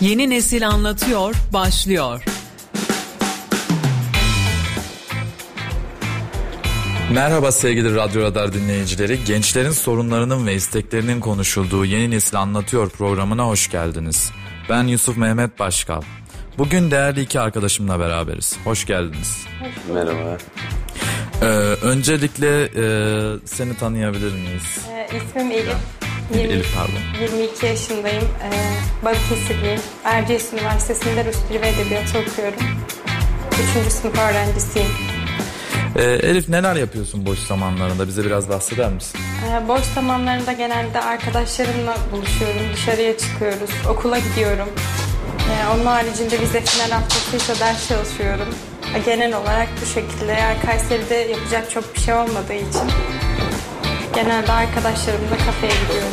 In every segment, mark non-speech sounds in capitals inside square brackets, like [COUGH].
Yeni Nesil Anlatıyor başlıyor. Merhaba sevgili Radyo Radar dinleyicileri. Gençlerin sorunlarının ve isteklerinin konuşulduğu Yeni Nesil Anlatıyor programına hoş geldiniz. Ben Yusuf Mehmet Başkal. Bugün değerli iki arkadaşımla beraberiz. Hoş geldiniz. Merhaba. Ee, öncelikle e, seni tanıyabilir miyiz? Ee, ismim Elif. Elif pardon. 22 yaşındayım. Ee, Balıkesirliyim. Erciyes Üniversitesi'nde Rus Dili ve Edebiyatı okuyorum. Üçüncü sınıf öğrencisiyim. Ee, Elif neler yapıyorsun boş zamanlarında? Bize biraz bahseder misin? Ee, boş zamanlarında genelde arkadaşlarımla buluşuyorum. Dışarıya çıkıyoruz. Okula gidiyorum. Ee, onun haricinde vize final haftasıysa ders çalışıyorum. Genel olarak bu şekilde. Kayseri'de yapacak çok bir şey olmadığı için genelde arkadaşlarımla kafeye gidiyorum.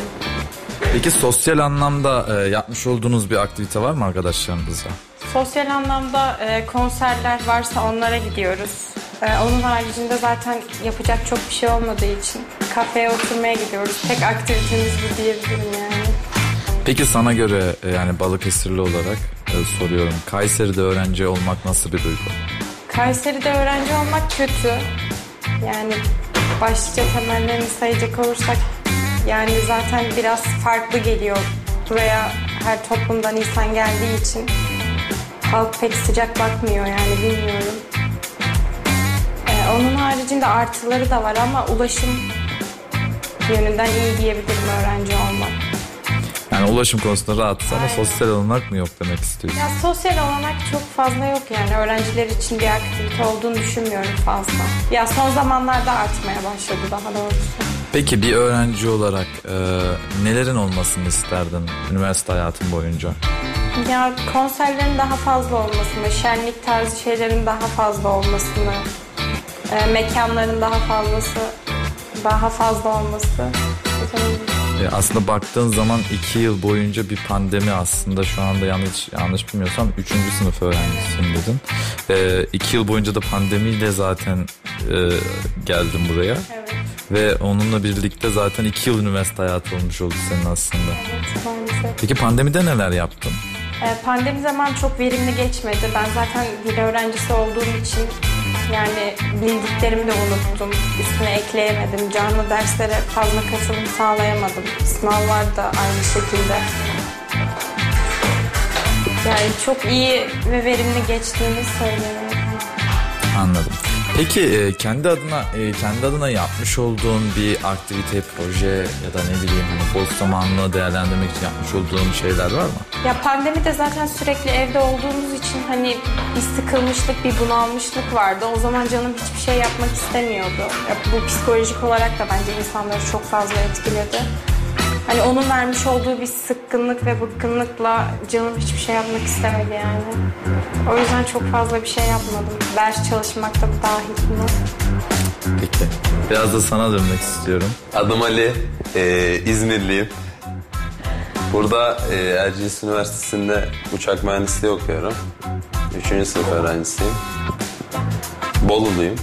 Peki sosyal anlamda e, yapmış olduğunuz bir aktivite var mı arkadaşlarınızla? Sosyal anlamda e, konserler varsa onlara gidiyoruz. E, onun haricinde zaten yapacak çok bir şey olmadığı için kafeye oturmaya gidiyoruz. Tek aktivitemiz bu diyebilirim yani. Peki sana göre e, yani Balıkesirli olarak e, soruyorum. Kayseri'de öğrenci olmak nasıl bir duygu? Kayseri'de öğrenci olmak kötü. Yani başlıca temellerini sayacak olursak yani zaten biraz farklı geliyor. Buraya her toplumdan insan geldiği için halk pek sıcak bakmıyor yani bilmiyorum. Ee, onun haricinde artıları da var ama ulaşım yönünden iyi diyebilirim öğrenci olmak. Yani ulaşım konusunda rahatsız ama Aynen. sosyal olanak mı yok demek istiyorsun? Ya sosyal olanak çok fazla yok yani öğrenciler için bir aktivite olduğunu düşünmüyorum fazla. Ya son zamanlarda artmaya başladı daha doğrusu. Peki bir öğrenci olarak e, nelerin olmasını isterdin üniversite hayatın boyunca? Ya konserlerin daha fazla olmasını, şenlik tarzı şeylerin daha fazla olmasını, e, mekanların daha fazlası, daha fazla olması. E, aslında baktığın zaman iki yıl boyunca bir pandemi aslında şu anda yanlış yanlış bilmiyorsam üçüncü sınıf öğrencisiyim dedin. E, iki yıl boyunca da pandemiyle zaten e, geldim buraya. Evet, Ve onunla birlikte zaten iki yıl üniversite hayatı olmuş oldu senin aslında. evet maalesef. Peki pandemide neler yaptın? E, Pandemi zaman çok verimli geçmedi. Ben zaten dil öğrencisi olduğum için yani bildiklerimi de unuttum. Üstüne ekleyemedim. Canlı derslere fazla katılım sağlayamadım. Sınavlar da aynı şekilde. Yani çok iyi ve verimli geçtiğini söyleyeyim. Anladım. Peki e, kendi adına e, kendi adına yapmış olduğun bir aktivite, proje ya da ne bileyim hani boş zamanını değerlendirmek için yapmış olduğun şeyler var mı? Ya pandemide zaten sürekli evde olduğumuz için hani bir sıkılmışlık, bir bunalmışlık vardı. O zaman canım hiçbir şey yapmak istemiyordu. Ya bu psikolojik olarak da bence insanları çok fazla etkiledi. Hani onun vermiş olduğu bir sıkkınlık ve bıkkınlıkla canım hiçbir şey yapmak istemedi yani. O yüzden çok fazla bir şey yapmadım. Ders çalışmak da dahil buna. Peki. Biraz da sana dönmek istiyorum. Adım Ali, e, İzmirliyim. Burada e, Erciyes Üniversitesi'nde uçak mühendisliği okuyorum. Üçüncü sınıf öğrencisiyim. Boluluyum.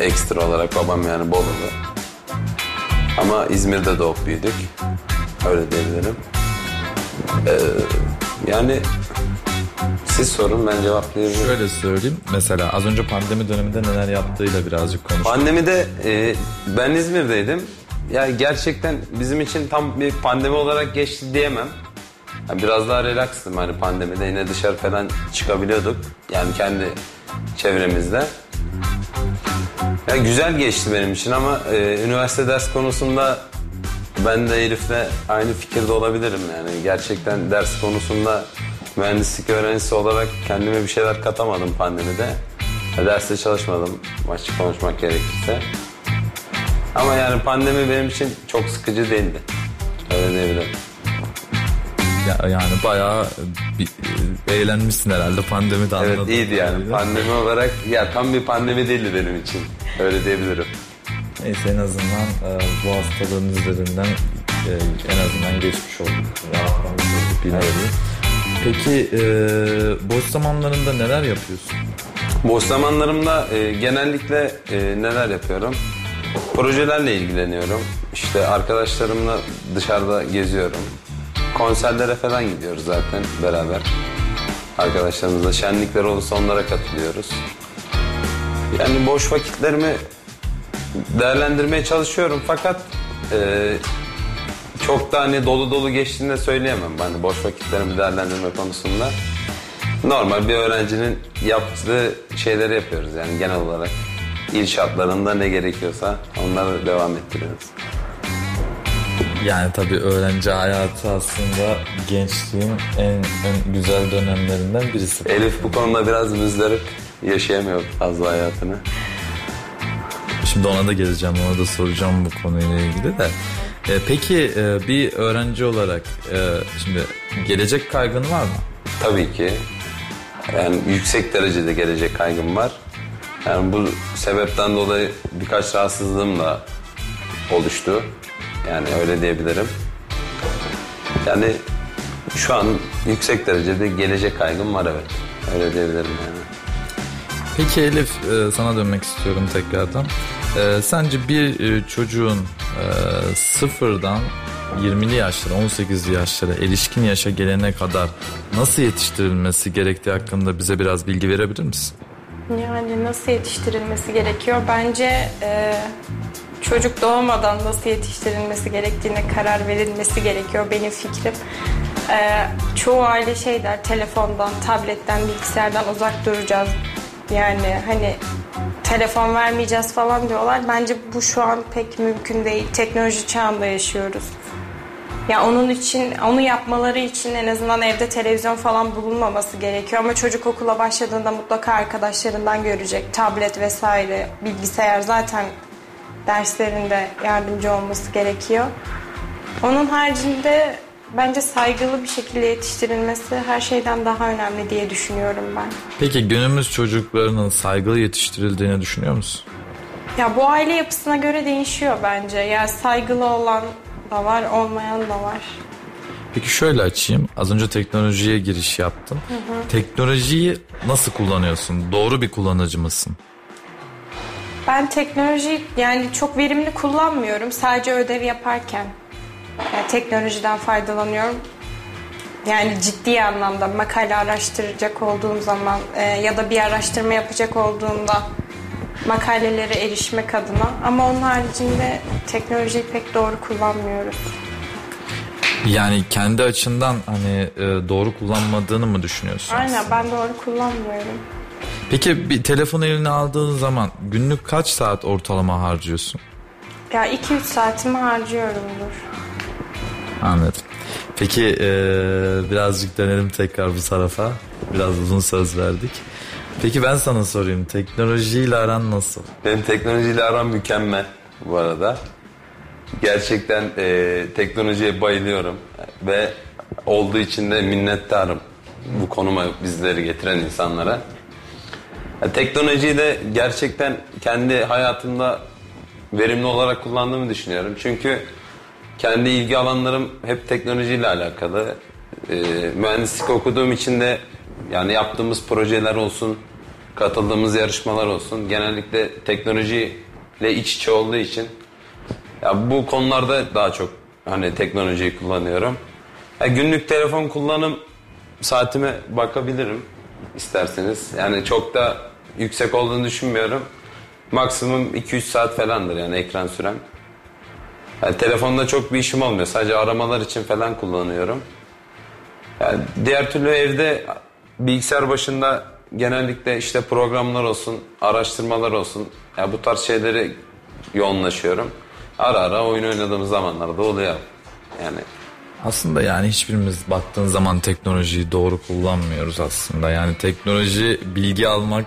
Ekstra olarak babam yani Bolulu. Ama İzmir'de doğup büyüdük. Öyle diyebilirim. E, yani siz sorun ben cevaplayabilirim. Şöyle söyleyeyim. Mesela az önce pandemi döneminde neler yaptığıyla birazcık konuş. Pandemide e, ben İzmir'deydim. Yani gerçekten bizim için tam bir pandemi olarak geçti diyemem. Yani biraz daha relaxtım hani pandemide yine dışarı falan çıkabiliyorduk. Yani kendi çevremizde. Yani güzel geçti benim için ama e, üniversite ders konusunda ben de Elif'le aynı fikirde olabilirim yani. Gerçekten ders konusunda mühendislik öğrencisi olarak kendime bir şeyler katamadım pandemide. Ya Derste çalışmadım açık konuşmak gerekirse. Ama yani pandemi benim için çok sıkıcı değildi. Öyle. Ya, yani bayağı bir, e, eğlenmişsin herhalde pandemide Evet anladım. iyiydi yani. Pandemi olarak ya tam bir pandemi değildi benim için. Öyle diyebilirim. Neyse en azından e, bu hastalığın üzerinden e, en azından geçmiş olduk. Rahatlamış olduk bir nevi. Peki e, boş zamanlarında neler yapıyorsun? Boş zamanlarımda e, genellikle e, neler yapıyorum? Projelerle ilgileniyorum. İşte arkadaşlarımla dışarıda geziyorum. Konserlere falan gidiyoruz zaten beraber. Arkadaşlarımızla şenlikler olursa onlara katılıyoruz. Yani boş vakitlerimi değerlendirmeye çalışıyorum fakat e, çok da hani dolu dolu geçtiğini de söyleyemem. Hani boş vakitlerimi değerlendirme konusunda. Normal bir öğrencinin yaptığı şeyleri yapıyoruz yani genel olarak. İl şartlarında ne gerekiyorsa onları devam ettiriyoruz. Yani tabii öğrenci hayatı aslında gençliğin en, en güzel dönemlerinden birisi. Elif bu konuda biraz müzdarip yaşayamıyor fazla hayatını. Şimdi ona da geleceğim, ona da soracağım bu konuyla ilgili de. E, peki e, bir öğrenci olarak e, şimdi gelecek kaygın var mı? Tabii ki. Yani yüksek derecede gelecek kaygım var. Yani bu sebepten dolayı birkaç rahatsızlığım da oluştu. Yani öyle diyebilirim. Yani şu an yüksek derecede gelecek kaygım var evet. Öyle diyebilirim yani. Peki Elif e, sana dönmek istiyorum tekrardan. E, sence bir e, çocuğun sıfırdan 20'li yaşlara 18'li yaşlara erişkin yaşa gelene kadar nasıl yetiştirilmesi gerektiği hakkında bize biraz bilgi verebilir misin? Yani nasıl yetiştirilmesi gerekiyor? Bence e, çocuk doğmadan nasıl yetiştirilmesi gerektiğine karar verilmesi gerekiyor benim fikrim. E, çoğu aile şey der telefondan, tabletten, bilgisayardan uzak duracağız. Yani hani telefon vermeyeceğiz falan diyorlar. Bence bu şu an pek mümkün değil. Teknoloji çağında yaşıyoruz. Ya onun için, onu yapmaları için en azından evde televizyon falan bulunmaması gerekiyor. Ama çocuk okula başladığında mutlaka arkadaşlarından görecek. Tablet vesaire, bilgisayar zaten derslerinde yardımcı olması gerekiyor. Onun haricinde bence saygılı bir şekilde yetiştirilmesi her şeyden daha önemli diye düşünüyorum ben. Peki günümüz çocuklarının saygılı yetiştirildiğini düşünüyor musun? Ya bu aile yapısına göre değişiyor bence. Ya saygılı olan da var, olmayan da var. Peki şöyle açayım. Az önce teknolojiye giriş yaptın. Teknolojiyi nasıl kullanıyorsun? Doğru bir kullanıcı mısın? Ben teknoloji yani çok verimli kullanmıyorum. Sadece ödev yaparken yani teknolojiden faydalanıyorum. Yani ciddi anlamda makale araştıracak olduğum zaman e, ya da bir araştırma yapacak olduğumda makalelere erişmek adına. Ama onun haricinde teknolojiyi pek doğru kullanmıyoruz. Yani kendi açından hani e, doğru kullanmadığını mı düşünüyorsun? Aynen ben doğru kullanmıyorum. Peki bir telefon eline aldığın zaman günlük kaç saat ortalama harcıyorsun? Ya 2-3 saatimi harcıyorumdur. Anladım. Peki e, birazcık dönelim tekrar bu tarafa. Biraz uzun söz verdik. Peki ben sana sorayım. Teknolojiyle aran nasıl? Benim teknolojiyle aram mükemmel bu arada. Gerçekten e, teknolojiye bayılıyorum ve olduğu için de minnettarım bu konuma bizleri getiren insanlara. Ya, teknolojiyi de gerçekten kendi hayatımda verimli olarak kullandığımı düşünüyorum. Çünkü kendi ilgi alanlarım hep teknolojiyle alakalı. E, mühendislik okuduğum için de yani yaptığımız projeler olsun, katıldığımız yarışmalar olsun genellikle teknolojiyle iç içe olduğu için ya bu konularda daha çok hani teknolojiyi kullanıyorum. Ya günlük telefon kullanım saatime bakabilirim isterseniz. Yani çok da yüksek olduğunu düşünmüyorum. Maksimum 2-3 saat falandır yani ekran sürem. Yani telefonda çok bir işim olmuyor. Sadece aramalar için falan kullanıyorum. Yani diğer türlü evde bilgisayar başında genellikle işte programlar olsun, araştırmalar olsun. Ya bu tarz şeyleri yoğunlaşıyorum. Ara ara oyun oynadığımız zamanlarda oluyor. Yani Aslında yani hiçbirimiz baktığın zaman teknolojiyi doğru kullanmıyoruz aslında. Yani teknoloji bilgi almak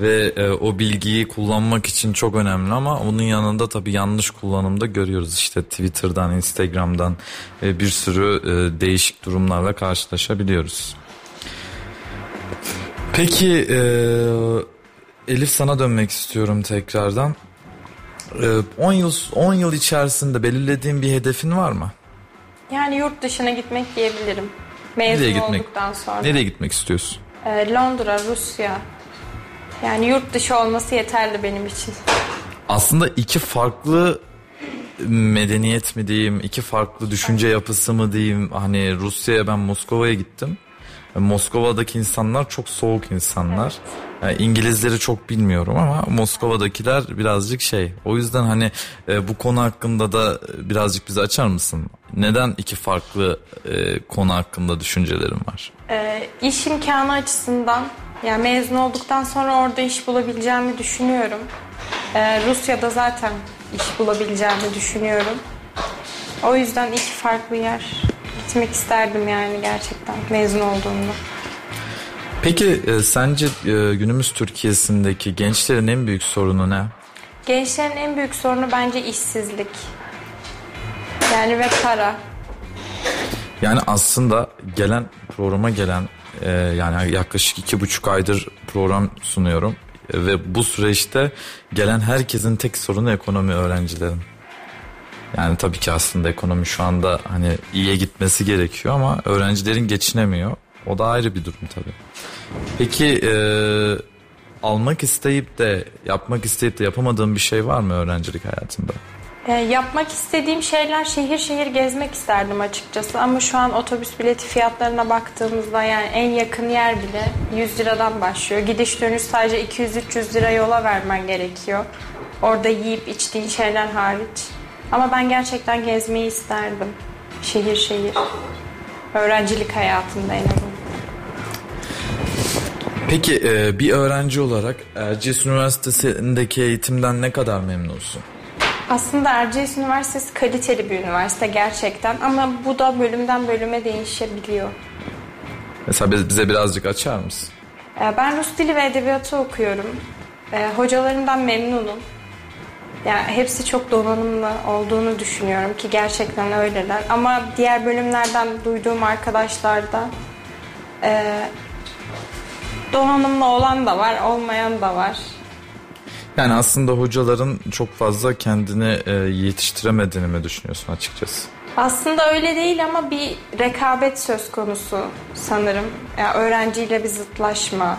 ve e, o bilgiyi kullanmak için çok önemli ama onun yanında tabii yanlış kullanımda görüyoruz. İşte Twitter'dan, Instagram'dan e, bir sürü e, değişik durumlarla karşılaşabiliyoruz. Peki e, Elif sana dönmek istiyorum tekrardan. E, 10 yıl 10 yıl içerisinde belirlediğin bir hedefin var mı? Yani yurt dışına gitmek diyebilirim. Mezun Nereye gitmek? olduktan sonra. Nereye gitmek istiyorsun? Ee, Londra, Rusya. Yani yurt dışı olması yeterli benim için. Aslında iki farklı medeniyet mi diyeyim, iki farklı düşünce yapısı mı diyeyim. Hani Rusya'ya ben Moskova'ya gittim. Moskova'daki insanlar çok soğuk insanlar. Yani İngilizleri çok bilmiyorum ama Moskova'dakiler birazcık şey. O yüzden hani e, bu konu hakkında da birazcık bize açar mısın? Neden iki farklı e, konu hakkında düşüncelerim var? E, iş imkanı açısından yani mezun olduktan sonra orada iş bulabileceğimi düşünüyorum. E, Rusya'da zaten iş bulabileceğimi düşünüyorum. O yüzden iki farklı yer gitmek isterdim yani gerçekten mezun olduğumda. Peki e, sence e, günümüz Türkiye'sindeki gençlerin en büyük sorunu ne? Gençlerin en büyük sorunu bence işsizlik. Yani ve para. Yani aslında gelen programa gelen e, yani yaklaşık iki buçuk aydır program sunuyorum ve bu süreçte gelen herkesin tek sorunu ekonomi öğrencilerin. Yani tabii ki aslında ekonomi şu anda hani iyiye gitmesi gerekiyor ama öğrencilerin geçinemiyor. O da ayrı bir durum tabii. Peki e, almak isteyip de yapmak isteyip de yapamadığın bir şey var mı öğrencilik hayatında? E, yapmak istediğim şeyler şehir şehir gezmek isterdim açıkçası ama şu an otobüs bileti fiyatlarına baktığımızda yani en yakın yer bile 100 liradan başlıyor. Gidiş dönüş sadece 200-300 lira yola vermen gerekiyor. Orada yiyip içtiğin şeyler hariç. Ama ben gerçekten gezmeyi isterdim. Şehir şehir. Öğrencilik hayatında en azından. Peki e, bir öğrenci olarak Erciyes Üniversitesi'ndeki eğitimden ne kadar memnunsun? Aslında Erciyes Üniversitesi kaliteli bir üniversite gerçekten ama bu da bölümden bölüme değişebiliyor. Mesela bize birazcık açar mısın? E, ben Rus Dili ve Edebiyatı okuyorum. E, hocalarımdan memnunum. Yani hepsi çok donanımlı olduğunu düşünüyorum ki gerçekten öyleler. Ama diğer bölümlerden duyduğum arkadaşlar da e, donanımlı olan da var, olmayan da var. Yani aslında hocaların çok fazla kendini e, yetiştiremediğini mi düşünüyorsun açıkçası? Aslında öyle değil ama bir rekabet söz konusu sanırım. Yani öğrenciyle bir zıtlaşma.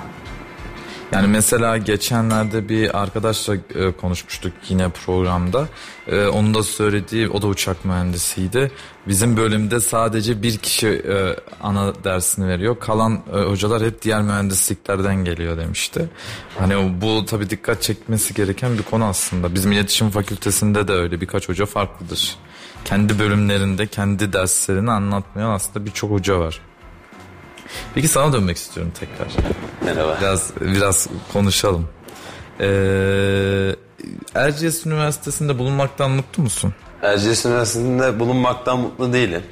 Yani mesela geçenlerde bir arkadaşla e, konuşmuştuk yine programda. E, onun da söylediği, o da uçak mühendisiydi. Bizim bölümde sadece bir kişi e, ana dersini veriyor. Kalan e, hocalar hep diğer mühendisliklerden geliyor demişti. Hani bu tabii dikkat çekmesi gereken bir konu aslında. Bizim iletişim fakültesinde de öyle birkaç hoca farklıdır. Kendi bölümlerinde kendi derslerini anlatmayan aslında birçok hoca var. Peki sana dönmek istiyorum tekrar. Merhaba. Biraz biraz konuşalım. Ee, Erciyes Üniversitesi'nde bulunmaktan mutlu musun? Erciyes Üniversitesi'nde bulunmaktan mutlu değilim.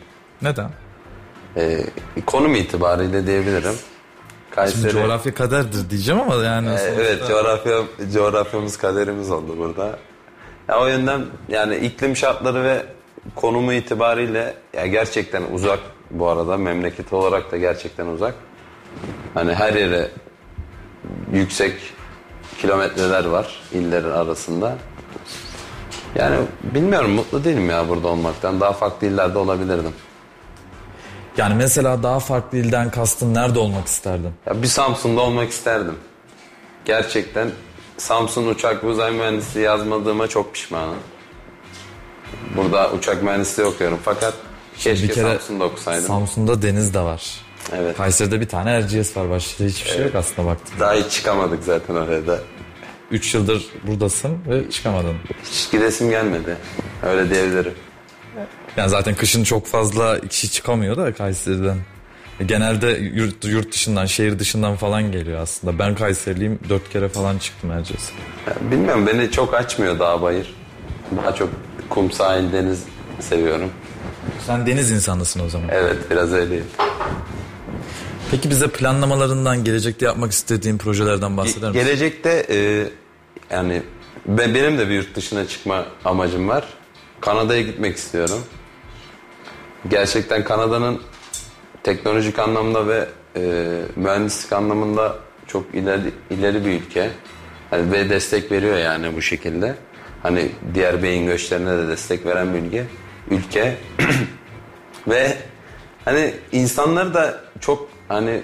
Neden? Ee, konum itibariyle diyebilirim. Şimdi coğrafya kaderdir diyeceğim ama yani. Ee, sonuçta... evet coğrafya coğrafyamız kaderimiz oldu burada. Ya o yönden yani iklim şartları ve konumu itibariyle ya gerçekten uzak bu arada memleketi olarak da gerçekten uzak. Hani her yere yüksek kilometreler var illerin arasında. Yani bilmiyorum mutlu değilim ya burada olmaktan. Daha farklı illerde olabilirdim. Yani mesela daha farklı ilden kastın nerede olmak isterdin? Ya bir Samsun'da olmak isterdim. Gerçekten Samsun Uçak ve Uzay Mühendisliği yazmadığıma çok pişmanım. Burada uçak mühendisliği okuyorum fakat keşke bir kere Samsun'da okusaydım. Samsun'da deniz de var. Evet. Kayseri'de bir tane Erciyes var. Başka hiçbir şey yok aslında baktım. Daha hiç çıkamadık zaten oraya da. 3 yıldır buradasın ve çıkamadın. Hiç gidesim gelmedi. Öyle diyebilirim. Yani zaten kışın çok fazla kişi çıkamıyor da Kayseri'den. Genelde yurt, yurt dışından, şehir dışından falan geliyor aslında. Ben Kayseriliyim, dört kere falan çıktım Erciyes'e. Bilmiyorum beni çok açmıyor dağ bayır. Daha çok kum sahil deniz seviyorum. Sen deniz insanlısın o zaman. Evet biraz öyleyim. Peki bize planlamalarından, gelecekte yapmak istediğin projelerden bahseder misin? Gelecekte e, yani ben, benim de bir yurt dışına çıkma amacım var. Kanada'ya gitmek istiyorum. Gerçekten Kanada'nın teknolojik anlamda ve e, mühendislik anlamında çok ileri, ileri bir ülke. Hani ve destek veriyor yani bu şekilde. Hani diğer beyin göçlerine de destek veren bir ülke. Ülke. [CLEARS THROAT] ve hani insanlar da çok hani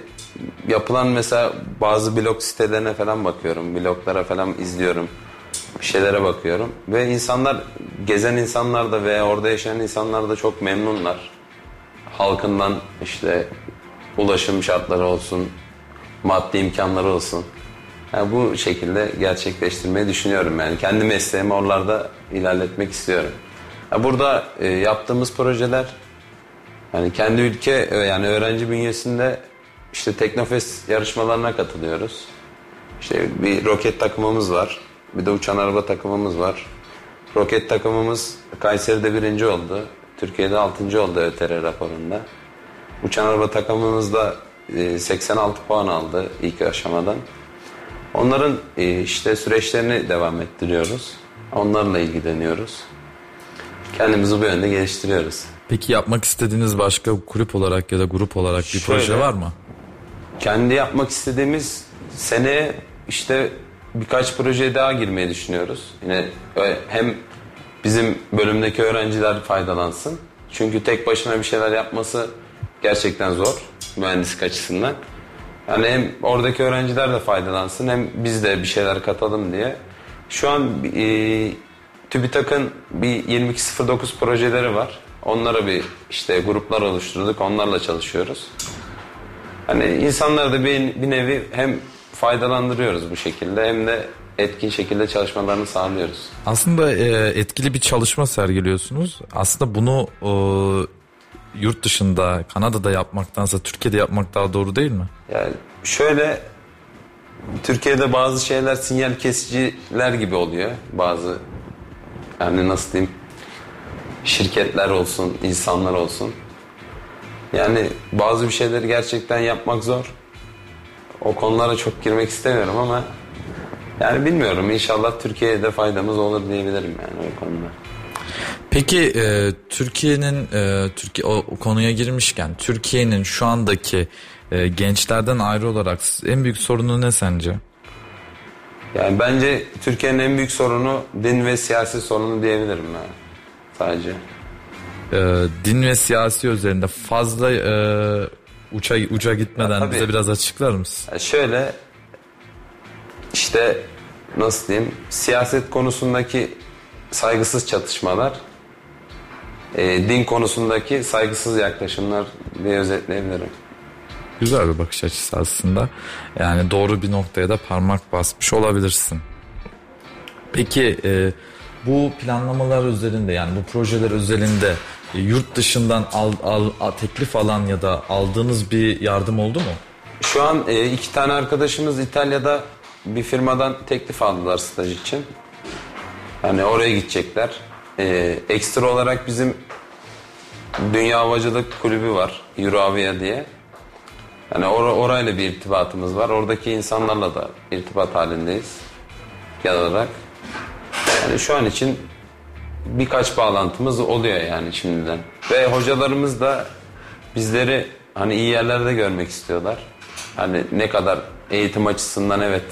yapılan mesela bazı blog sitelerine falan bakıyorum. Bloglara falan izliyorum. bir şeylere bakıyorum. Ve insanlar, gezen insanlar da veya orada yaşayan insanlar da çok memnunlar. Halkından işte ulaşım şartları olsun, maddi imkanları olsun. Yani bu şekilde gerçekleştirmeyi düşünüyorum yani. Kendi mesleğimi oralarda ilerletmek istiyorum. Burada e, yaptığımız projeler yani kendi ülke e, yani öğrenci bünyesinde işte Teknofest yarışmalarına katılıyoruz. İşte bir roket takımımız var. Bir de uçan araba takımımız var. Roket takımımız Kayseri'de birinci oldu. Türkiye'de altıncı oldu ÖTR raporunda. Uçan araba takımımız da e, 86 puan aldı ilk aşamadan. Onların e, işte süreçlerini devam ettiriyoruz. Onlarla ilgileniyoruz. Kendimizi bu yönde geliştiriyoruz. Peki yapmak istediğiniz başka kulüp olarak ya da grup olarak bir Şöyle. proje var mı? Kendi yapmak istediğimiz seneye işte birkaç projeye daha girmeyi düşünüyoruz. Yine hem bizim bölümdeki öğrenciler faydalansın. Çünkü tek başına bir şeyler yapması gerçekten zor mühendislik açısından. Yani hem oradaki öğrenciler de faydalansın hem biz de bir şeyler katalım diye. Şu an e, TÜBİTAK'ın bir 2209 projeleri var. Onlara bir işte gruplar oluşturduk. Onlarla çalışıyoruz. Hani insanları da bir, bir nevi hem faydalandırıyoruz bu şekilde hem de etkin şekilde çalışmalarını sağlıyoruz. Aslında e, etkili bir çalışma sergiliyorsunuz. Aslında bunu e, yurt dışında, Kanada'da yapmaktansa Türkiye'de yapmak daha doğru değil mi? Yani şöyle Türkiye'de bazı şeyler sinyal kesiciler gibi oluyor. Bazı yani nasıl diyeyim şirketler olsun, insanlar olsun. Yani bazı bir şeyleri gerçekten yapmak zor. O konulara çok girmek istemiyorum ama yani bilmiyorum inşallah Türkiye'de faydamız olur diyebilirim yani o konuda. Peki e, Türkiye'nin e, Türkiye o, o konuya girmişken Türkiye'nin şu andaki e, gençlerden ayrı olarak en büyük sorunu ne sence? Yani bence Türkiye'nin en büyük sorunu din ve siyasi sorunu diyebilirim yani. Sadece. E, din ve siyasi üzerinde fazla e, uça uca gitmeden Ya tabii. bize biraz açıklar mısın? Ya şöyle işte nasıl diyeyim siyaset konusundaki saygısız çatışmalar e, din konusundaki saygısız yaklaşımlar diye özetleyebilirim. Güzel bir bakış açısı aslında. Yani doğru bir noktaya da parmak basmış olabilirsin. Peki e, bu planlamalar üzerinde yani bu projeler üzerinde e, yurt dışından al, al, a- teklif alan ya da aldığınız bir yardım oldu mu? Şu an e, iki tane arkadaşımız İtalya'da bir firmadan teklif aldılar staj için. Yani oraya gidecekler. E, ekstra olarak bizim Dünya Havacılık Kulübü var. Eurovia diye. Yani or- orayla bir irtibatımız var. Oradaki insanlarla da irtibat halindeyiz. Genel olarak. Yani şu an için birkaç bağlantımız oluyor yani şimdiden. Ve hocalarımız da bizleri hani iyi yerlerde görmek istiyorlar. Hani ne kadar eğitim açısından evet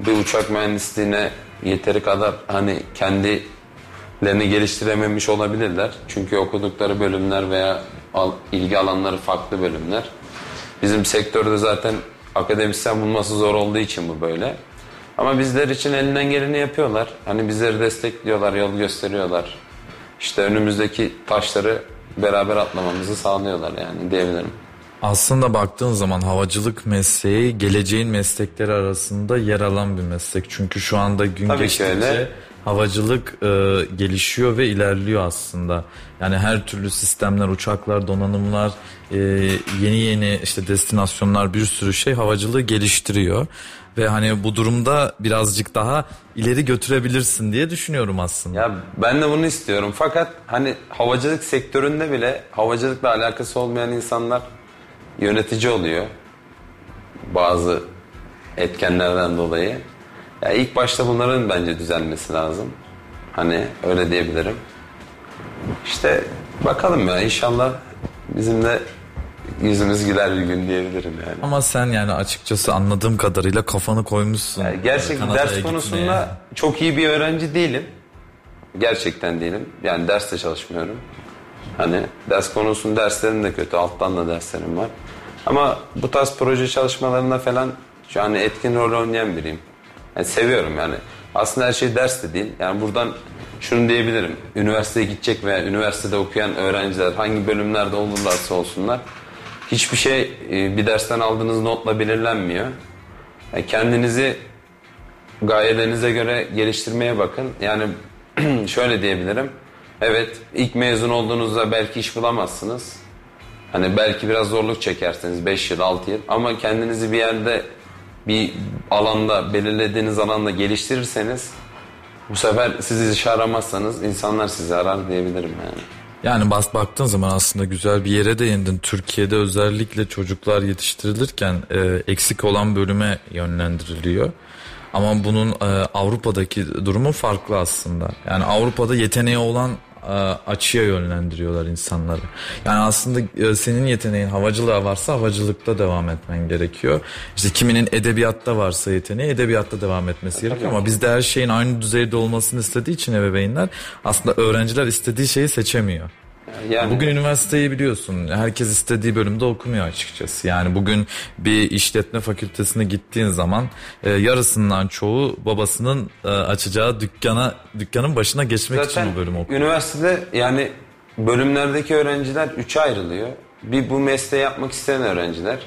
bir uçak mühendisliğine yeteri kadar hani kendilerini geliştirememiş olabilirler. Çünkü okudukları bölümler veya al- ilgi alanları farklı bölümler. Bizim sektörde zaten akademisyen bulması zor olduğu için bu böyle. Ama bizler için elinden geleni yapıyorlar. Hani bizleri destekliyorlar, yol gösteriyorlar. İşte önümüzdeki taşları beraber atlamamızı sağlıyorlar yani diyebilirim. Aslında baktığın zaman havacılık mesleği geleceğin meslekleri arasında yer alan bir meslek. Çünkü şu anda gün Tabii geçtikçe. Havacılık e, gelişiyor ve ilerliyor aslında. Yani her türlü sistemler, uçaklar, donanımlar, e, yeni yeni işte destinasyonlar bir sürü şey havacılığı geliştiriyor. Ve hani bu durumda birazcık daha ileri götürebilirsin diye düşünüyorum aslında. Ya ben de bunu istiyorum. Fakat hani havacılık sektöründe bile havacılıkla alakası olmayan insanlar yönetici oluyor. Bazı etkenlerden dolayı. Ya ilk başta bunların bence düzelmesi lazım. Hani öyle diyebilirim. İşte bakalım ya inşallah bizim de yüzümüz güler bir gün diyebilirim yani. Ama sen yani açıkçası anladığım kadarıyla kafanı koymuşsun. Yani gerçek Kanada'ya ders gitmeye. konusunda çok iyi bir öğrenci değilim. Gerçekten değilim. Yani derste çalışmıyorum. Hani ders konusunda derslerim de kötü. Alttan da derslerim var. Ama bu tarz proje çalışmalarında falan şu an etkin rol oynayan biriyim. Yani seviyorum yani. Aslında her şey ders de değil. Yani buradan şunu diyebilirim. Üniversiteye gidecek veya üniversitede okuyan öğrenciler hangi bölümlerde olurlarsa olsunlar hiçbir şey e, bir dersten aldığınız notla belirlenmiyor. Yani kendinizi gayelerinize göre geliştirmeye bakın. Yani [CLEARS THROAT] şöyle diyebilirim. Evet ilk mezun olduğunuzda belki iş bulamazsınız. Hani belki biraz zorluk çekersiniz 5 yıl 6 yıl ama kendinizi bir yerde bir alanda belirlediğiniz alanda geliştirirseniz bu sefer siz iş aramazsanız insanlar sizi arar diyebilirim yani. Yani bas baktığın zaman aslında güzel bir yere değindin. Türkiye'de özellikle çocuklar yetiştirilirken e, eksik olan bölüme yönlendiriliyor. Ama bunun e, Avrupa'daki durumu farklı aslında. Yani Avrupa'da yeteneği olan açıya yönlendiriyorlar insanları. Yani aslında e, senin yeteneğin havacılığa varsa havacılıkta devam etmen gerekiyor. İşte kiminin edebiyatta varsa yeteneği edebiyatta devam etmesi gerekiyor. Ama bizde her şeyin aynı düzeyde olmasını istediği için ebeveynler aslında öğrenciler istediği şeyi seçemiyor. Yani Bugün üniversiteyi biliyorsun. Herkes istediği bölümde okumuyor açıkçası. Yani bugün bir işletme fakültesine gittiğin zaman e, yarısından çoğu babasının e, açacağı dükkana dükkanın başına geçmek için bu bölüm okuyor. üniversitede yani bölümlerdeki öğrenciler üçe ayrılıyor. Bir bu mesleği yapmak isteyen öğrenciler,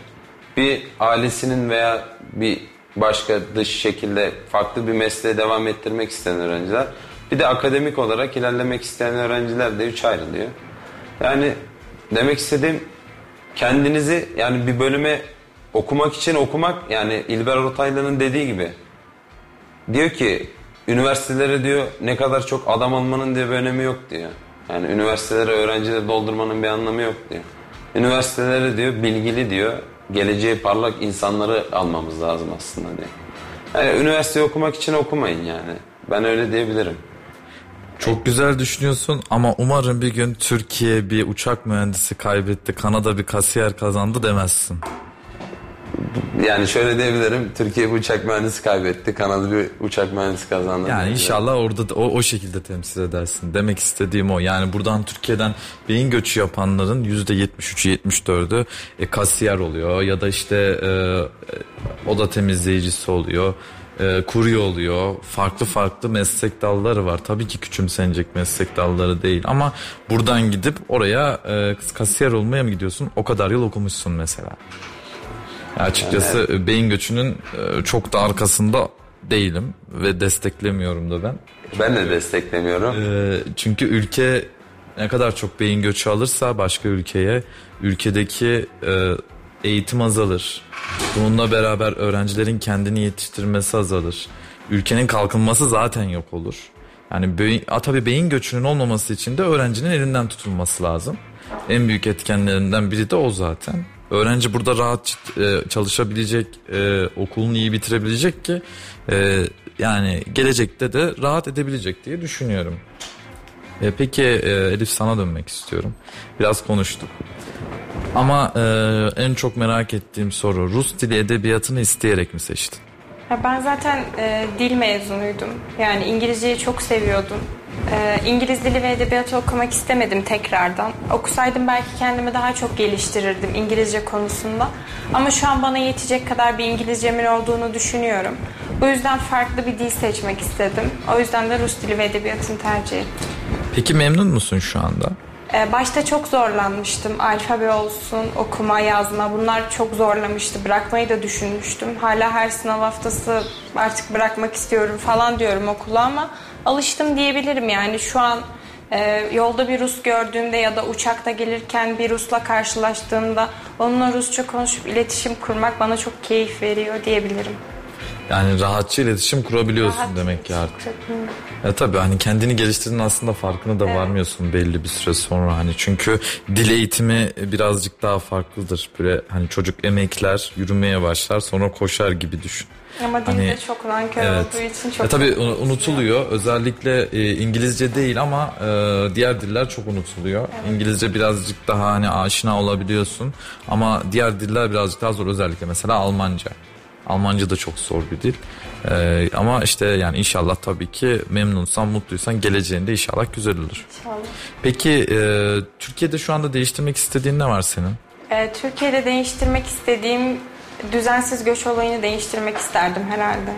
bir ailesinin veya bir başka dış şekilde farklı bir mesleğe devam ettirmek isteyen öğrenciler, bir de akademik olarak ilerlemek isteyen öğrenciler de üç ayrılıyor. Yani demek istediğim kendinizi yani bir bölüme okumak için okumak yani İlber Ortaylı'nın dediği gibi diyor ki üniversitelere diyor ne kadar çok adam almanın diye bir önemi yok diyor. Yani üniversitelere öğrencileri doldurmanın bir anlamı yok diyor. Üniversitelere diyor bilgili diyor geleceği parlak insanları almamız lazım aslında diyor. Yani üniversite okumak için okumayın yani. Ben öyle diyebilirim. Çok güzel düşünüyorsun ama umarım bir gün Türkiye bir uçak mühendisi kaybetti, Kanada bir kasiyer kazandı demezsin. Yani şöyle diyebilirim. Türkiye bir uçak mühendisi kaybetti. Kanada bir uçak mühendisi kazandı. Yani inşallah orada da o, o şekilde temsil edersin. Demek istediğim o. Yani buradan Türkiye'den beyin göçü yapanların %73'ü 74'ü e, kasiyer oluyor ya da işte e, e, oda temizleyicisi oluyor. E, kurye oluyor. Farklı farklı meslek dalları var. Tabii ki küçümsenecek meslek dalları değil ama buradan gidip oraya e, kasiyer olmaya mı gidiyorsun? O kadar yıl okumuşsun mesela. Açıkçası e, beyin göçünün e, çok da arkasında değilim ve desteklemiyorum da ben. Ben de desteklemiyorum. E, çünkü ülke ne kadar çok beyin göçü alırsa başka ülkeye ülkedeki e, eğitim azalır. Bununla beraber öğrencilerin kendini yetiştirmesi azalır. Ülkenin kalkınması zaten yok olur. Yani beyin, tabii beyin göçünün olmaması için de öğrencinin elinden tutulması lazım. En büyük etkenlerinden biri de o zaten. Öğrenci burada rahat e, çalışabilecek, e, okulunu iyi bitirebilecek ki e, yani gelecekte de rahat edebilecek diye düşünüyorum. E, peki e, Elif sana dönmek istiyorum. Biraz konuştuk. Ama e, en çok merak ettiğim soru Rus dili edebiyatını isteyerek mi seçtin? Ya ben zaten e, dil mezunuydum. Yani İngilizceyi çok seviyordum. E, İngiliz dili ve edebiyatı okumak istemedim tekrardan. Okusaydım belki kendimi daha çok geliştirirdim İngilizce konusunda. Ama şu an bana yetecek kadar bir İngilizcemin olduğunu düşünüyorum. Bu yüzden farklı bir dil seçmek istedim. O yüzden de Rus dili ve edebiyatını tercih ettim. Peki memnun musun şu anda? Ee, Başta çok zorlanmıştım. Alfabe olsun, okuma, yazma bunlar çok zorlamıştı. Bırakmayı da düşünmüştüm. Hala her sınav haftası artık bırakmak istiyorum falan diyorum okula ama alıştım diyebilirim yani. Şu an e, yolda bir Rus gördüğümde ya da uçakta gelirken bir Rus'la karşılaştığımda onunla Rusça konuşup iletişim kurmak bana çok keyif veriyor diyebilirim. Yani rahatça iletişim kurabiliyorsun Rahat demek ki artık. Ya tabii hani kendini geliştirdiğin aslında farkına da varmıyorsun belli bir süre sonra hani çünkü dil eğitimi birazcık daha farklıdır. Böyle hani çocuk emekler, yürümeye başlar, sonra koşar gibi düşün. Ama dil Hani- de çok nankör Evet. olduğu için çok... Ya tabii unu- unutuluyor. Özellikle e, İngilizce değil ama e, diğer diller çok unutuluyor. İngilizce birazcık daha hani aşina olabiliyorsun ama diğer diller birazcık daha zor. Özellikle mesela Almanca. Almanca da çok zor bir dil. E, ama işte yani inşallah tabii ki memnunsan, mutluysan geleceğinde inşallah güzel olur. İnşallah. Peki e, Türkiye'de şu anda değiştirmek istediğin ne var senin? Ee, Türkiye'de değiştirmek istediğim düzensiz göç olayını değiştirmek isterdim herhalde.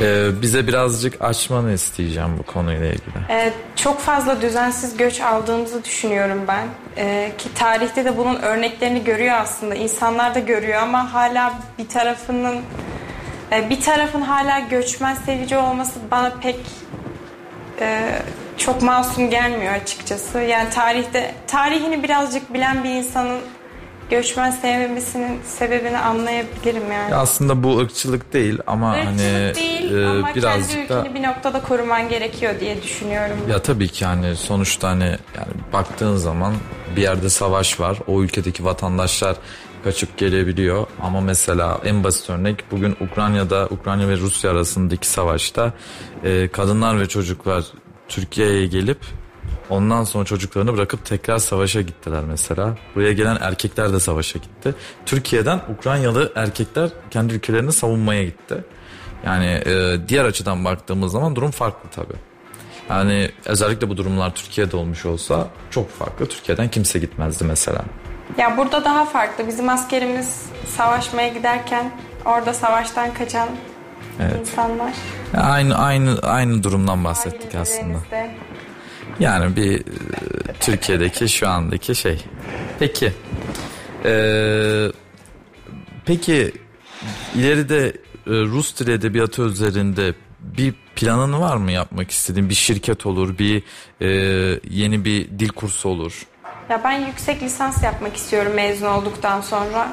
Ee, bize birazcık açmanı isteyeceğim bu konuyla ilgili. Ee, çok fazla düzensiz göç aldığımızı düşünüyorum ben. Ee, ki tarihte de bunun örneklerini görüyor aslında. İnsanlar da görüyor ama hala bir tarafının e, bir tarafın hala göçmen sevici olması bana pek e, çok masum gelmiyor açıkçası. Yani tarihte tarihini birazcık bilen bir insanın göçmen sevmemesinin sebebini anlayabilirim yani. Ya aslında bu ırkçılık değil ama hani Irkçılık değil e, ama kendi birazcık da ülkeni bir noktada koruman gerekiyor diye düşünüyorum. ya tabii ki hani sonuçta hani yani baktığın zaman bir yerde savaş var. O ülkedeki vatandaşlar kaçıp gelebiliyor ama mesela en basit örnek bugün Ukrayna'da Ukrayna ve Rusya arasındaki savaşta e, kadınlar ve çocuklar Türkiye'ye gelip ondan sonra çocuklarını bırakıp tekrar savaşa gittiler mesela. Buraya gelen erkekler de savaşa gitti. Türkiye'den Ukraynalı erkekler kendi ülkelerini savunmaya gitti. Yani e, diğer açıdan baktığımız zaman durum farklı tabii. Yani özellikle bu durumlar Türkiye'de olmuş olsa çok farklı. Türkiye'den kimse gitmezdi mesela. Ya burada daha farklı. Bizim askerimiz savaşmaya giderken orada savaştan kaçan insanlar. Aynı aynı aynı durumdan bahsettik aslında. Yani bir e, Türkiye'deki şu andaki şey. Peki. Ee, peki ileride e, Rus dili edebiyatı üzerinde bir planın var mı yapmak istediğin? Bir şirket olur, bir e, yeni bir dil kursu olur. Ya ben yüksek lisans yapmak istiyorum mezun olduktan sonra.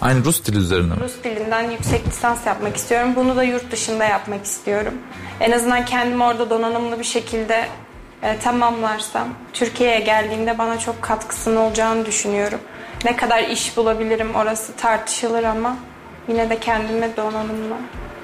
Aynı Rus dili üzerine mi? Rus dilinden yüksek lisans yapmak istiyorum. Bunu da yurt dışında yapmak istiyorum. En azından kendimi orada donanımlı bir şekilde e, tamamlarsam Türkiye'ye geldiğimde bana çok katkısının olacağını düşünüyorum. Ne kadar iş bulabilirim orası tartışılır ama yine de kendime donanımlı.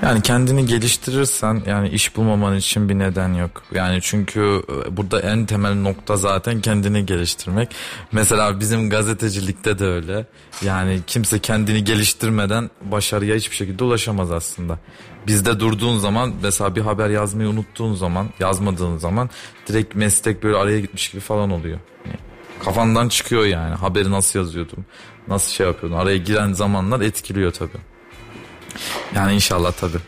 Yani kendini geliştirirsen yani iş bulmaman için bir neden yok. Yani çünkü e, burada en temel nokta zaten kendini geliştirmek. Mesela bizim gazetecilikte de öyle. Yani kimse kendini geliştirmeden başarıya hiçbir şekilde ulaşamaz aslında. Bizde durduğun zaman mesela bir haber yazmayı unuttuğun zaman yazmadığın zaman direkt meslek böyle araya gitmiş gibi falan oluyor. Yani kafandan çıkıyor yani haberi nasıl yazıyordum nasıl şey yapıyordum araya giren zamanlar etkiliyor tabii. Yani inşallah tabii.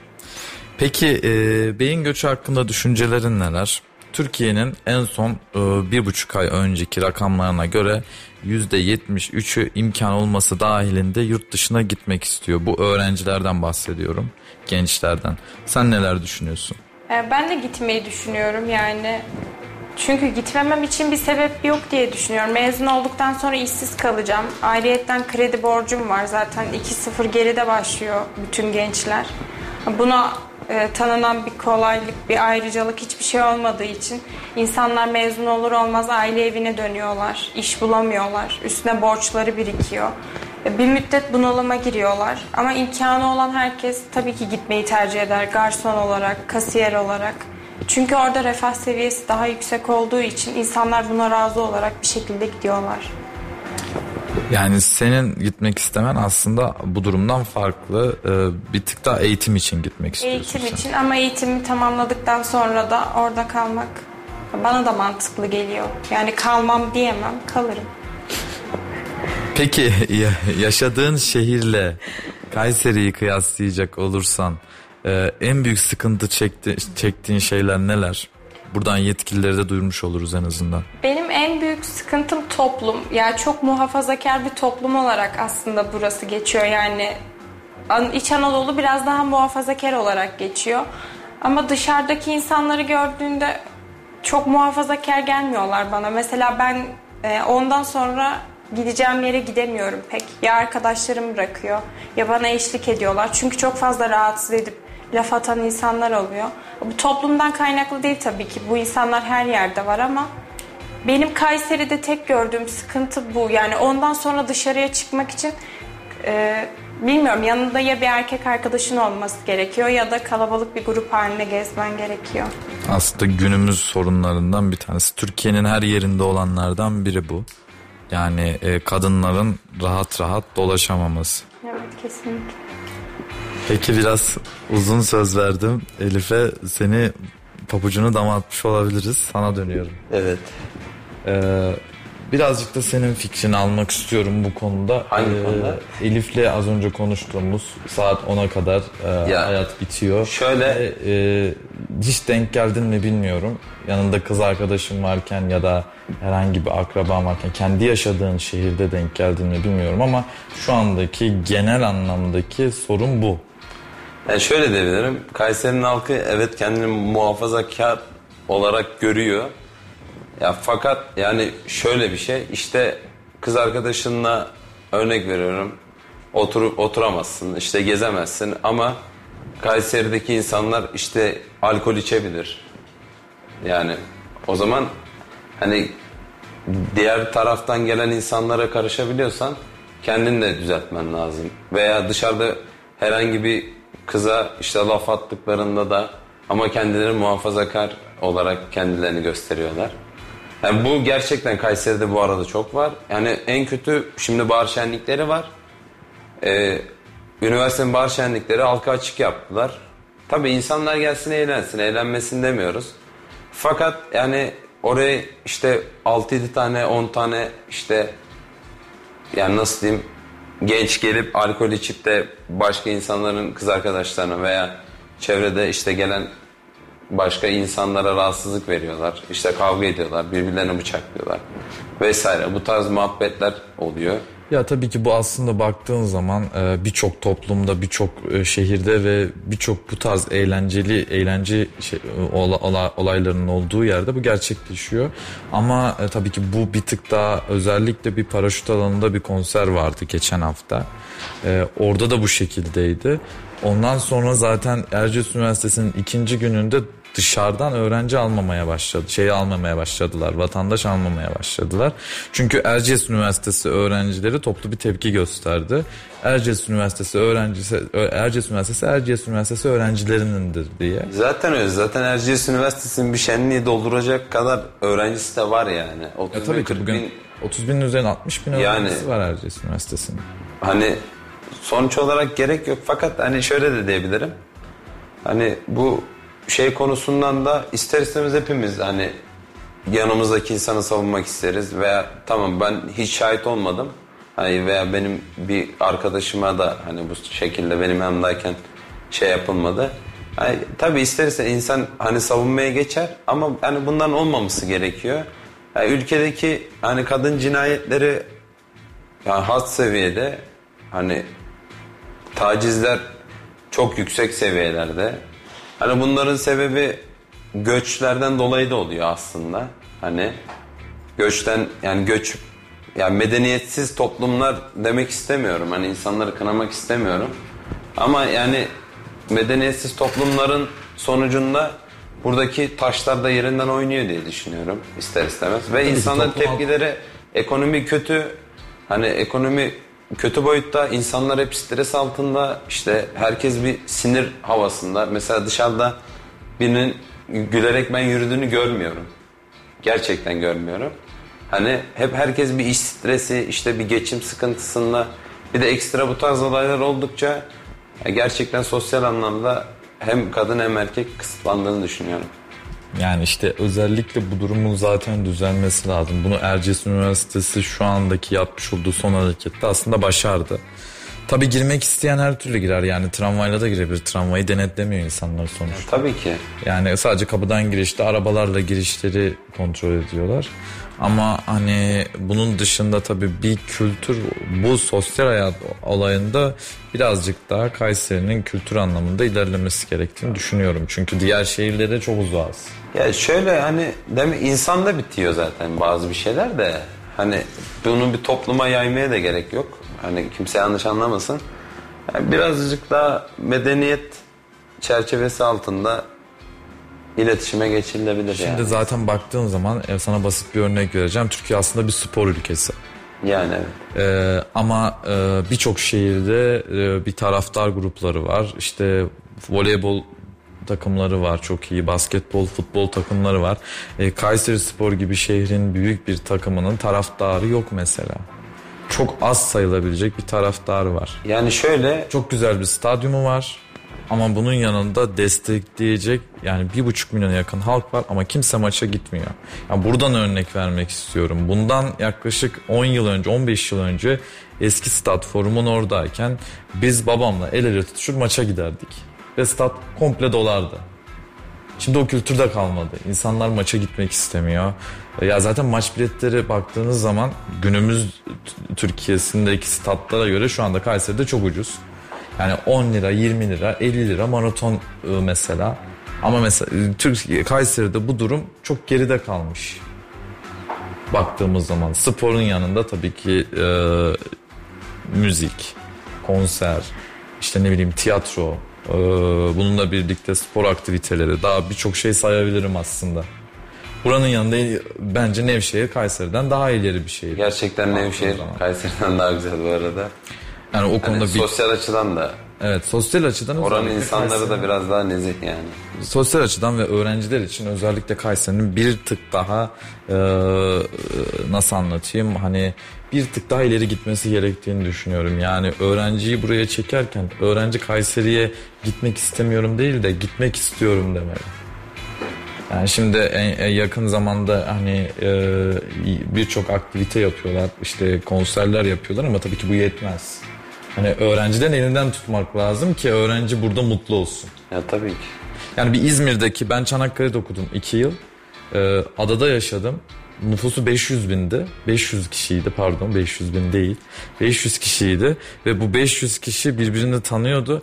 Peki e, beyin göçü hakkında düşüncelerin neler? Türkiye'nin en son e, bir buçuk ay önceki rakamlarına göre yüzde 73'ü imkan olması dahilinde yurt dışına gitmek istiyor. Bu öğrencilerden bahsediyorum, gençlerden. Sen neler düşünüyorsun? E, Ben de gitmeyi düşünüyorum yani. Çünkü gitmemem için bir sebep yok diye düşünüyorum. Mezun olduktan sonra işsiz kalacağım. Ayrıyetten kredi borcum var. Zaten 2-0 geride başlıyor bütün gençler. Buna e, tanınan bir kolaylık, bir ayrıcalık hiçbir şey olmadığı için insanlar mezun olur olmaz aile evine dönüyorlar. İş bulamıyorlar. Üstüne borçları birikiyor. E, Bir müddet bunalıma giriyorlar. Ama imkanı olan herkes tabii ki gitmeyi tercih eder. Garson olarak, kasiyer olarak. Çünkü orada refah seviyesi daha yüksek olduğu için insanlar buna razı olarak bir şekilde gidiyorlar. Yani senin gitmek istemen aslında bu durumdan farklı. E, bir tık daha eğitim için gitmek istiyorsun. Eğitim sen. için ama eğitimi tamamladıktan sonra da orada kalmak bana da mantıklı geliyor. Yani kalmam diyemem, kalırım. Peki ya- yaşadığın şehirle Kayseri'yi kıyaslayacak olursan e, en büyük sıkıntı çekti, çektiğin şeyler neler? Buradan yetkilileri de duyurmuş oluruz en azından. Benim en büyük sıkıntım toplum. Yani çok muhafazakar bir toplum olarak aslında burası geçiyor. Yani An- İç Anadolu biraz daha muhafazakar olarak geçiyor. Ama dışarıdaki insanları gördüğünde çok muhafazakar gelmiyorlar bana. Mesela ben e, ondan sonra gideceğim yere gidemiyorum pek. Ya arkadaşlarım bırakıyor ya bana eşlik ediyorlar. Çünkü çok fazla rahatsız edip laf atan insanlar oluyor. Bu toplumdan kaynaklı değil tabii ki. Bu insanlar her yerde var ama benim Kayseri'de tek gördüğüm sıkıntı bu. Yani ondan sonra dışarıya çıkmak için e, bilmiyorum yanında ya bir erkek arkadaşın olması gerekiyor ya da kalabalık bir grup halinde gezmen gerekiyor. Aslında günümüz sorunlarından bir tanesi. Türkiye'nin her yerinde olanlardan biri bu. Yani e, kadınların rahat rahat dolaşamaması. Evet kesinlikle. Peki biraz uzun söz verdim. Elif'e seni papucunu dama atmış olabiliriz. Sana dönüyorum. Evet. Ee, birazcık da senin fikrini almak istiyorum bu konuda. Hangi Ee, konuda? Elif'le az önce konuştuğumuz saat 10'a kadar e, Ya, hayat bitiyor. şöyle- Ve, e, hiç denk geldin mi bilmiyorum. Yanında kız arkadaşın varken ya da herhangi bir akraban varken kendi yaşadığın şehirde denk geldin mi bilmiyorum ama şu andaki genel anlamdaki sorun bu. Yani şöyle diyebilirim. Kayseri'nin halkı evet kendini muhafazakar olarak görüyor. Ya fakat yani şöyle bir şey işte kız arkadaşınla örnek veriyorum. Oturup oturamazsın, işte gezemezsin ama Kayseri'deki insanlar işte alkol içebilir. Yani o zaman hani diğer taraftan gelen insanlara karışabiliyorsan kendini de düzeltmen lazım. Veya dışarıda herhangi bir kıza işte laf attıklarında da ama kendileri muhafazakar olarak kendilerini gösteriyorlar. Yani bu gerçekten Kayseri'de bu arada çok var. Yani en kötü şimdi bahar şenlikleri var. Ee, üniversitenin bahar şenlikleri halka açık yaptılar. Tabii insanlar gelsin eğlensin, eğlenmesin demiyoruz. Fakat yani oraya işte 6-7 tane 10 tane işte yani nasıl diyeyim genç gelip alkol içip de başka insanların kız arkadaşlarına veya çevrede işte gelen başka insanlara rahatsızlık veriyorlar. İşte kavga ediyorlar, birbirlerine bıçaklıyorlar vesaire. Bu tarz muhabbetler oluyor. Ya tabii ki bu aslında baktığın zaman e, birçok toplumda, birçok e, şehirde ve birçok bu tarz eğlenceli eğlence şey, e, ola- ola- olaylarının olduğu yerde bu gerçekleşiyor. Ama tabii ki bu bir tık daha özellikle bir paraşüt alanında bir konser vardı geçen hafta. Orada da bu şekildeydi. Ondan sonra zaten Erciyes Üniversitesi'nin ikinci gününde dışarıdan öğrenci almamaya başladı. Şeyi almamaya başladılar. Vatandaş almamaya başladılar. Çünkü Erciyes Üniversitesi öğrencileri toplu bir tepki gösterdi. Erciyes Üniversitesi öğrencisi Erciyes Üniversitesi Erciyes Üniversitesi öğrencilerinindir diye. Zaten öyle. Zaten Erciyes Üniversitesi'nin bir şenliği dolduracak kadar öğrencisi de var yani. 30 Ya tabii ki 40 bugün bin 30 binin üzerinde 60 bin Yani- öğrencisi var Erciyes Üniversitesi'nin. hani sonuç olarak gerek yok fakat hani şöyle de diyebilirim. Hani bu şey konusundan da ister istemez hepimiz hani yanımızdaki insanı savunmak isteriz veya tamam ben hiç şahit olmadım. Hani veya benim bir arkadaşıma da hani bu şekilde benim yanımdayken şey yapılmadı. Hani tabii isterse insan hani savunmaya geçer ama hani bundan olmaması gerekiyor. Yani ülkedeki hani kadın cinayetleri yani had seviyede hani tacizler çok yüksek seviyelerde. Hani bunların sebebi göçlerden dolayı da oluyor aslında. Hani göçten yani göç yani medeniyetsiz toplumlar demek istemiyorum. Hani insanları kınamak istemiyorum. Ama yani medeniyetsiz toplumların sonucunda buradaki taşlar da yerinden oynuyor diye düşünüyorum ister istemez. Ve insanların toplum- tepkileri ekonomi kötü. Hani ekonomi kötü boyutta insanlar hep stres altında işte herkes bir sinir havasında. Mesela dışarıda birinin gülerek ben yürüdüğünü görmüyorum. Gerçekten görmüyorum. Hani hep herkes bir iş stresi, işte bir geçim sıkıntısında bir de ekstra bu tarz olaylar oldukça gerçekten sosyal anlamda hem kadın hem erkek kısıtlandığını düşünüyorum. Yani işte özellikle bu durumun zaten düzelmesi lazım. Bunu Erciyes Üniversitesi şu andaki yapmış olduğu son harekette aslında başardı. Tabii girmek isteyen her türlü girer yani tramvayla da girebilir. Tramvayı denetlemiyor insanlar sonuçta. Tabii ki. Yani sadece kapıdan girişte arabalarla girişleri kontrol ediyorlar. Ama hani bunun dışında tabii bir kültür bu sosyal hayat olayında birazcık daha Kayseri'nin kültür anlamında ilerlemesi gerektiğini düşünüyorum. Çünkü diğer şehirlere çok uzağız. Ya şöyle hani demek insanda bitiyor zaten bazı bir şeyler de hani bunu bir topluma yaymaya da gerek yok. Hani kimse yanlış anlamasın. Yani birazcık daha medeniyet çerçevesi altında iletişime geçilebilir Şimdi yani. zaten baktığın zaman e, sana basit bir örnek vereceğim. Türkiye aslında bir spor ülkesi. Yani evet. Ee, ama e, birçok şehirde e, bir taraftar grupları var. İşte voleybol takımları var çok iyi. Basketbol, futbol takımları var. E, Kayseri Spor gibi şehrin büyük bir takımının taraftarı yok mesela. Çok az sayılabilecek bir taraftarı var. Yani şöyle Çok güzel bir stadyumu var. Ama bunun yanında destekleyecek yani bir buçuk milyona yakın halk var ama kimse maça gitmiyor. Yani buradan örnek vermek istiyorum. Bundan yaklaşık 10 yıl önce 15 yıl önce eski stat forumun oradayken biz babamla el ele tutuşur maça giderdik. Ve stat komple dolardı. Şimdi o kültür de kalmadı. İnsanlar maça gitmek istemiyor. Ya zaten maç biletleri baktığınız zaman günümüz Türkiye'sindeki statlara göre şu anda Kayseri'de çok ucuz. Yani 10 lira, 20 lira, 50 lira maraton e, mesela. Ama mesela e, Türkiye Kayseri'de bu durum çok geride kalmış. Baktığımız zaman sporun yanında tabii ki e, müzik, konser, işte ne bileyim tiyatro, e, bununla birlikte spor aktiviteleri daha birçok şey sayabilirim aslında. Buranın yanında bence Nevşehir Kayseri'den daha ileri bir şehir. Gerçekten Nevşehir. Kayseri'den daha güzel bu arada. Yani o Hani konuda bir, sosyal açıdan da evet sosyal açıdan oranın insanları Kayseri- da biraz daha nezih yani. sosyal açıdan ve öğrenciler için özellikle Kayseri'nin bir tık daha e, nasıl anlatayım hani bir tık daha ileri gitmesi gerektiğini düşünüyorum. Yani öğrenciyi buraya çekerken öğrenci Kayseri'ye gitmek istemiyorum değil de gitmek istiyorum demeli. Yani şimdi en, en yakın zamanda hani e, birçok aktivite yapıyorlar, işte konserler yapıyorlar ama tabii ki bu yetmez. Hani öğrenciden elinden tutmak lazım ki öğrenci burada mutlu olsun. Ya tabii ki. Yani bir İzmir'deki ben Çanakkale'de okudum 2 yıl. Ee, adada yaşadım. Nüfusu 500 bindi. 500 kişiydi pardon 500 bin değil. 500 kişiydi ve bu 500 kişi birbirini tanıyordu.